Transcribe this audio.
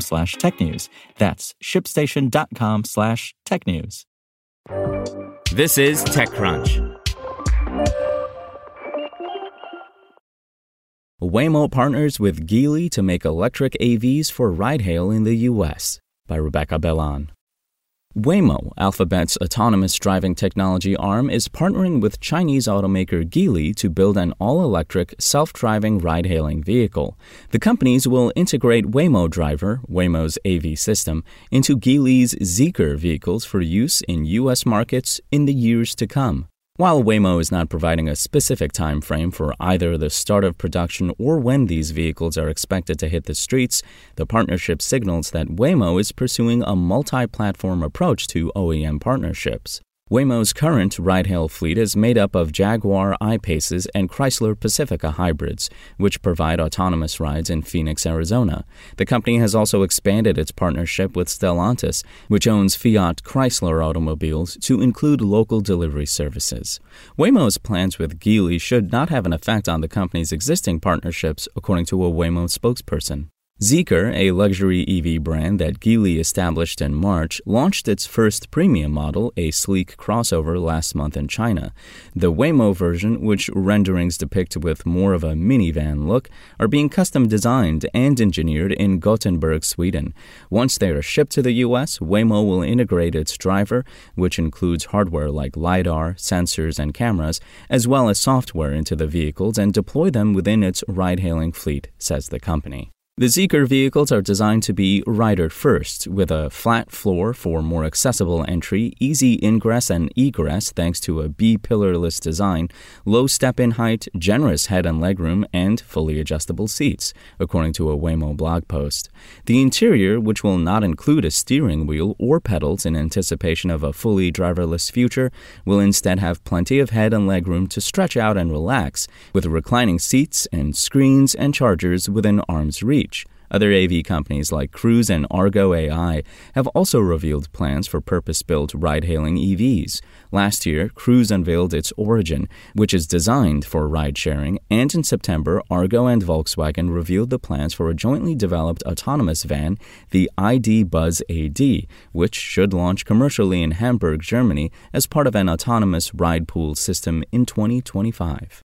slash technews. That's shipstation.com slash technews. This is TechCrunch. Waymo partners with Geely to make electric AVs for ride hail in the U.S. by Rebecca Bellan. Waymo, Alphabet's autonomous driving technology arm, is partnering with Chinese automaker Geely to build an all electric, self driving ride hailing vehicle. The companies will integrate Waymo Driver, Waymo's AV system, into Geely's Zeekr vehicles for use in U.S. markets in the years to come. While Waymo is not providing a specific time frame for either the start of production or when these vehicles are expected to hit the streets, the partnership signals that Waymo is pursuing a multi platform approach to OEM partnerships. Waymo's current ride-hail fleet is made up of Jaguar I-Paces and Chrysler Pacifica hybrids, which provide autonomous rides in Phoenix, Arizona. The company has also expanded its partnership with Stellantis, which owns Fiat Chrysler automobiles, to include local delivery services. Waymo's plans with Geely should not have an effect on the company's existing partnerships, according to a Waymo spokesperson. Zeekr, a luxury EV brand that Geely established in March, launched its first premium model, a sleek crossover, last month in China. The Waymo version, which renderings depict with more of a minivan look, are being custom designed and engineered in Gothenburg, Sweden. Once they are shipped to the US, Waymo will integrate its driver, which includes hardware like LiDAR, sensors, and cameras, as well as software into the vehicles and deploy them within its ride hailing fleet, says the company. The Zeekr vehicles are designed to be rider first, with a flat floor for more accessible entry, easy ingress and egress thanks to a B pillarless design, low step in height, generous head and legroom, and fully adjustable seats, according to a Waymo blog post. The interior, which will not include a steering wheel or pedals in anticipation of a fully driverless future, will instead have plenty of head and legroom to stretch out and relax, with reclining seats and screens and chargers within arm's reach. Other AV companies like Cruise and Argo AI have also revealed plans for purpose built ride hailing EVs. Last year, Cruise unveiled its Origin, which is designed for ride sharing, and in September, Argo and Volkswagen revealed the plans for a jointly developed autonomous van, the ID Buzz AD, which should launch commercially in Hamburg, Germany, as part of an autonomous ride pool system in 2025.